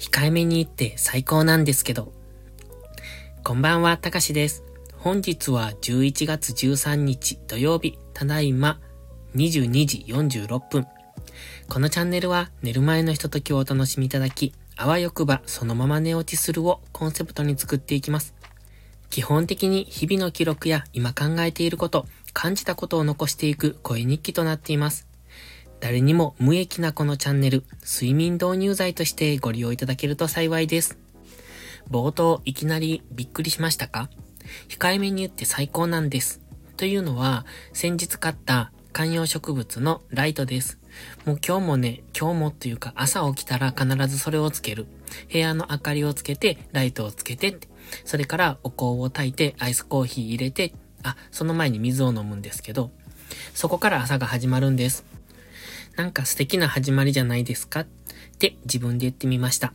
控えめに言って最高なんですけど。こんばんは、たかしです。本日は11月13日土曜日、ただいま22時46分。このチャンネルは寝る前のひとときをお楽しみいただき、あわよくばそのまま寝落ちするをコンセプトに作っていきます。基本的に日々の記録や今考えていること、感じたことを残していく声日記となっています。誰にも無益なこのチャンネル、睡眠導入剤としてご利用いただけると幸いです。冒頭、いきなりびっくりしましたか？控えめに言って最高なんです。というのは、先日買った観葉植物のライトです。もう今日もね、今日もというか朝起きたら必ずそれをつける。部屋の明かりをつけて、ライトをつけて、それからお香を炊いて、アイスコーヒー入れて、あ、その前に水を飲むんですけど、そこから朝が始まるんです。なんか素敵な始まりじゃないですか？って自分で言ってみました。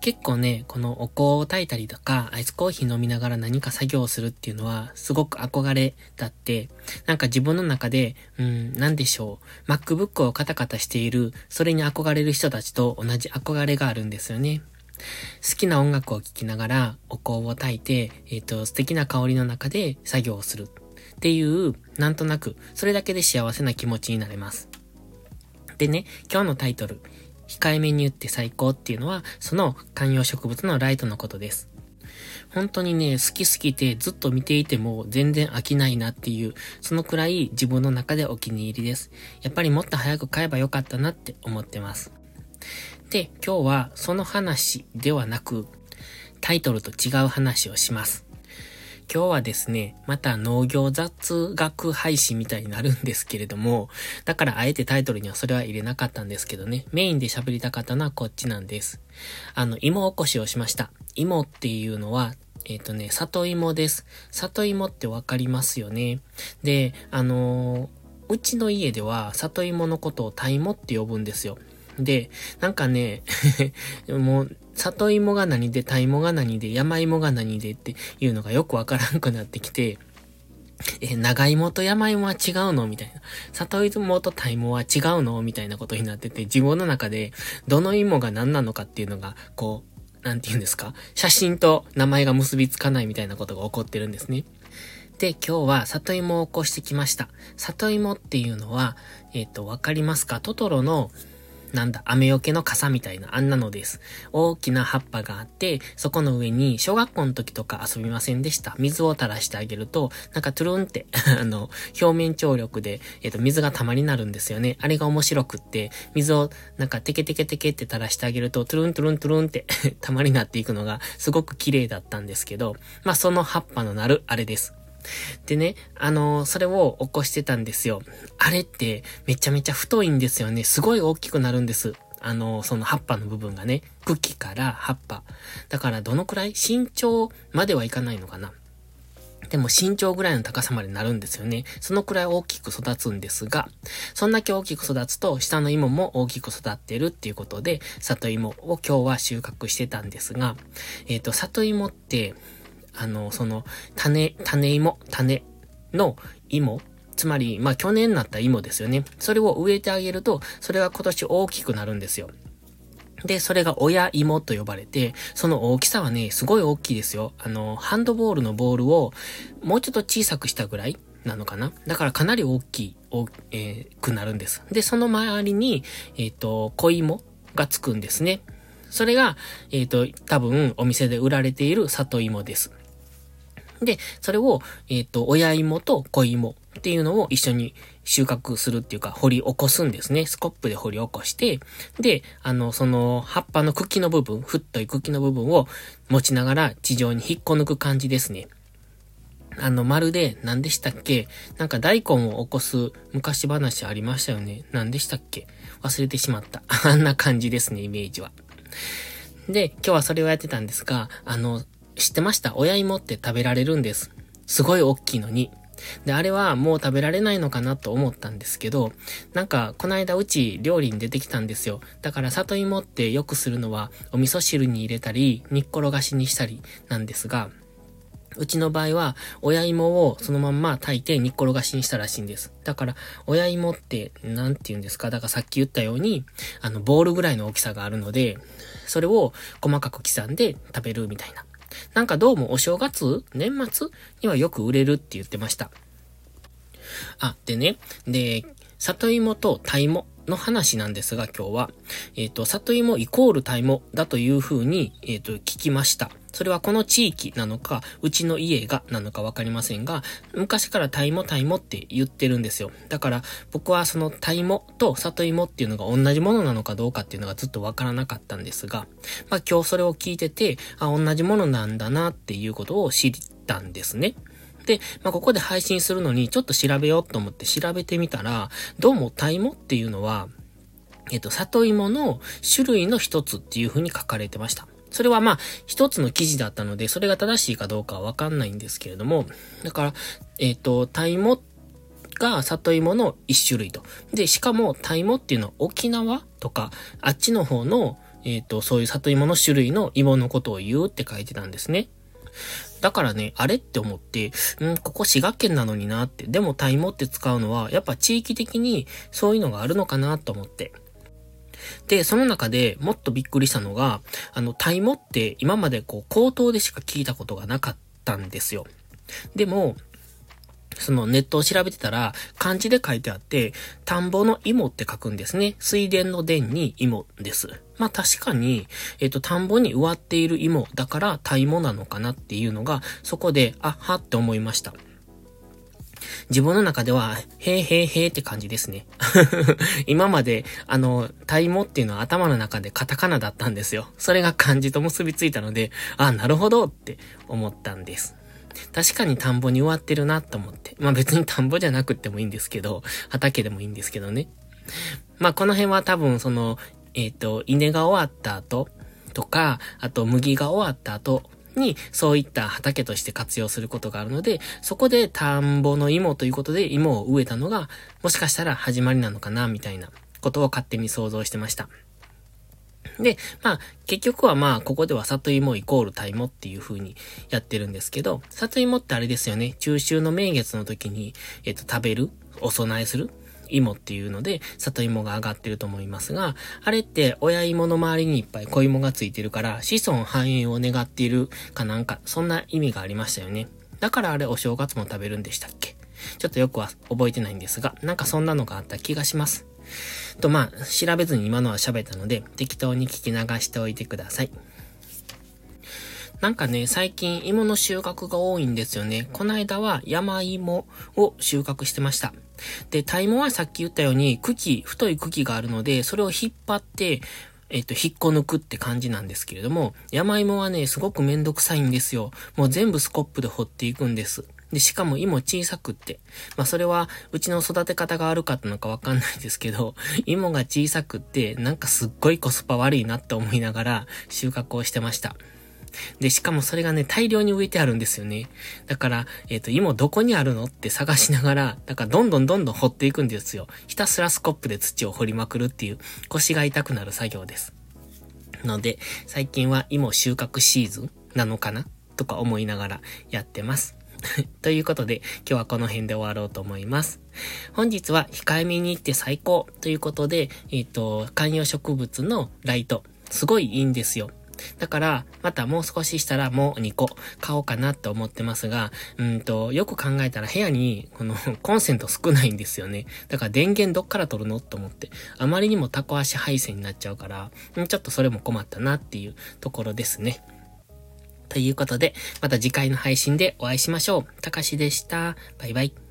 結構ね、このお香を炊いたりとか、アイスコーヒー飲みながら何か作業をするっていうのは、すごく憧れだって、なんか自分の中で、うん、なんでしょう。MacBook をカタカタしている、それに憧れる人たちと同じ憧れがあるんですよね。好きな音楽を聴きながら、お香を炊いて、えっ、ー、と、素敵な香りの中で作業をするっていう、なんとなく、それだけで幸せな気持ちになれます。でね、今日のタイトル、控えめに言って最高っていうのは、その観葉植物のライトのことです。本当にね、好きすぎてずっと見ていても全然飽きないなっていう、そのくらい自分の中でお気に入りです。やっぱりもっと早く買えばよかったなって思ってます。で、今日はその話ではなく、タイトルと違う話をします。今日はですね、また農業雑学配信みたいになるんですけれども、だからあえてタイトルにはそれは入れなかったんですけどね、メインで喋りたかったのはこっちなんです。あの、芋起こしをしました。芋っていうのは、えっ、ー、とね、里芋です。里芋ってわかりますよね。で、あのー、うちの家では里芋のことをタイモって呼ぶんですよ。で、なんかね、もう、里芋が何で、タイモが何で、山芋が何でっていうのがよくわからんくなってきて、え、長芋と山芋は違うのみたいな。里芋とタイモは違うのみたいなことになってて、自分の中で、どの芋が何なのかっていうのが、こう、なんて言うんですか？写真と名前が結びつかないみたいなことが起こってるんですね。で、今日は里芋を起こしてきました。里芋っていうのは、えっ、ー、と、わかりますか？トトロのなんだ、雨よけの傘みたいな、あんなのです。大きな葉っぱがあって、そこの上に、小学校の時とか遊びませんでした。水を垂らしてあげると、なんかトゥルンって、あの、表面張力で、えっ、と、水が溜まりになるんですよね。あれが面白くって、水を、なんかテケテケテケって垂らしてあげると、トゥルントゥルントゥルンって溜まりになっていくのが、すごく綺麗だったんですけど、まあ、その葉っぱのなる、あれです。でね、あのー、それを起こしてたんですよ。あれってめちゃめちゃ太いんですよね。すごい大きくなるんです。あの、その葉っぱの部分がね、茎から葉っぱ。だからどのくらい？身長まではいかないのかな。でも身長ぐらいの高さまでなるんですよね。そのくらい大きく育つんですが、そんだけ大きく育つと、下の芋も大きく育ってるっていうことで、里芋を今日は収穫してたんですが、えっ、ー、と、里芋って、あの、その、種、種芋、種の芋つまり、まあ、去年になった芋ですよね。それを植えてあげると、それが今年大きくなるんですよ。で、それが親芋と呼ばれて、その大きさはね、すごい大きいですよ。あの、ハンドボールのボールをもうちょっと小さくしたぐらいなのかなだからかなり大きい、おえー、くなるんです。で、その周りに、えっ、ー、と、小芋がつくんですね。それが、えっ、ー、と、多分お店で売られている里芋です。で、それを、えっ、ー、と、親芋と子芋っていうのを一緒に収穫するっていうか、掘り起こすんですね。スコップで掘り起こして、で、あの、その葉っぱの茎の部分、太い茎の部分を持ちながら地上に引っこ抜く感じですね。あの、まるで、何でしたっけ？なんか大根を起こす昔話ありましたよね。何でしたっけ？忘れてしまった。あんな感じですね、イメージは。で、今日はそれをやってたんですが、あの、知ってました？親芋って食べられるんです。すごい大きいのに。で、あれはもう食べられないのかなと思ったんですけど、なんか、この間うち料理に出てきたんですよ。だから里芋ってよくするのは、お味噌汁に入れたり、煮っころがしにしたりなんですが、うちの場合は、親芋をそのまんま炊いて煮っころがしにしたらしいんです。だから、親芋って、なんて言うんですか？だからさっき言ったように、あの、ボールぐらいの大きさがあるので、それを細かく刻んで食べるみたいな。なんかどうもお正月年末にはよく売れるって言ってました。あ、でね、で、里芋とタイモの話なんですが今日は、えっ、ー、と、里芋イコールタイモだという風に、えっ、ー、と、聞きました。それはこの地域なのか、うちの家がなのかわかりませんが、昔からタイモタイモって言ってるんですよ。だから僕はそのタイモと里芋っていうのが同じものなのかどうかっていうのがずっとわからなかったんですが、まあ今日それを聞いてて、あ、同じものなんだなっていうことを知ったんですね。で、まあ、ここで配信するのにちょっと調べようと思って調べてみたら、どうもタイモっていうのは、えっと、里芋の種類の一つっていう風に書かれてました。それはまあ、一つの記事だったので、それが正しいかどうかはわかんないんですけれども、だから、えっ、と、タイモが里芋の一種類と。で、しかも、タイモっていうのは沖縄とか、あっちの方の、えっ、と、そういう里芋の種類の芋のことを言うって書いてたんですね。だからね、あれって思って、んここ滋賀県なのになって、でもタイモって使うのは、やっぱ地域的にそういうのがあるのかなと思って。で、その中でもっとびっくりしたのが、あの、タイモって今までこう、口頭でしか聞いたことがなかったんですよ。でも、そのネットを調べてたら、漢字で書いてあって、田んぼの芋って書くんですね。水田の田に芋です。まあ確かに、えっ、と、田んぼに植わっている芋だから、田芋なのかなっていうのが、そこで、あっ、はって思いました。自分の中では、へーへーへーって感じですね。今まで、あの、タイモっていうのは頭の中でカタカナだったんですよ。それが漢字と結びついたので、あ、なるほどって思ったんです。確かに田んぼに植わってるなと思って。まあ別に田んぼじゃなくてもいいんですけど、畑でもいいんですけどね。まあこの辺は多分その、えっ、ー、と、稲が終わった後とか、あと麦が終わった後にそういった畑として活用することがあるので、そこで田んぼの芋ということで芋を植えたのが、もしかしたら始まりなのかな、みたいなことを勝手に想像してました。で、まあ、結局はまあ、ここでは里芋イコールタイモっていう風にやってるんですけど、里芋ってあれですよね、中秋の名月の時に、えっと、食べるお供えする芋っていうので、里芋が上がってると思いますが、あれって親芋の周りにいっぱい小芋がついてるから、子孫繁栄を願っているかなんか、そんな意味がありましたよね。だからあれお正月も食べるんでしたっけ？ちょっとよくは覚えてないんですが、なんかそんなのがあった気がします。と、まあ、調べずに今のは喋ったので、適当に聞き流しておいてください。なんかね、最近芋の収穫が多いんですよね。この間は山芋を収穫してました。で、タイモはさっき言ったように茎、太い茎があるので、それを引っ張って、えっ、と、引っこ抜くって感じなんですけれども、山芋はね、すごくめんどくさいんですよ。もう全部スコップで掘っていくんです。で、しかも芋小さくって。まあ、それは、うちの育て方が悪かったのかわかんないですけど、芋が小さくって、なんかすっごいコスパ悪いなって思いながら収穫をしてました。で、しかもそれがね、大量に植えてあるんですよね。だから、えっ、ー、と、芋どこにあるのって探しながら、だからどんどんどんどん掘っていくんですよ。ひたすらスコップで土を掘りまくるっていう腰が痛くなる作業です。ので、最近は芋収穫シーズンなのかなとか思いながらやってます。ということで、今日はこの辺で終わろうと思います。本日は控えめに行って最高ということで、えっ、ー、と、観葉植物のライト、すごいいいんですよ。だから、またもう少ししたらもう2個買おうかなって思ってますが、うんと、よく考えたら部屋に、このコンセント少ないんですよね。だから電源どっから取るのと思って。あまりにもタコ足配線になっちゃうから、ちょっとそれも困ったなっていうところですね。ということで、また次回の配信でお会いしましょう。たかしでした。バイバイ。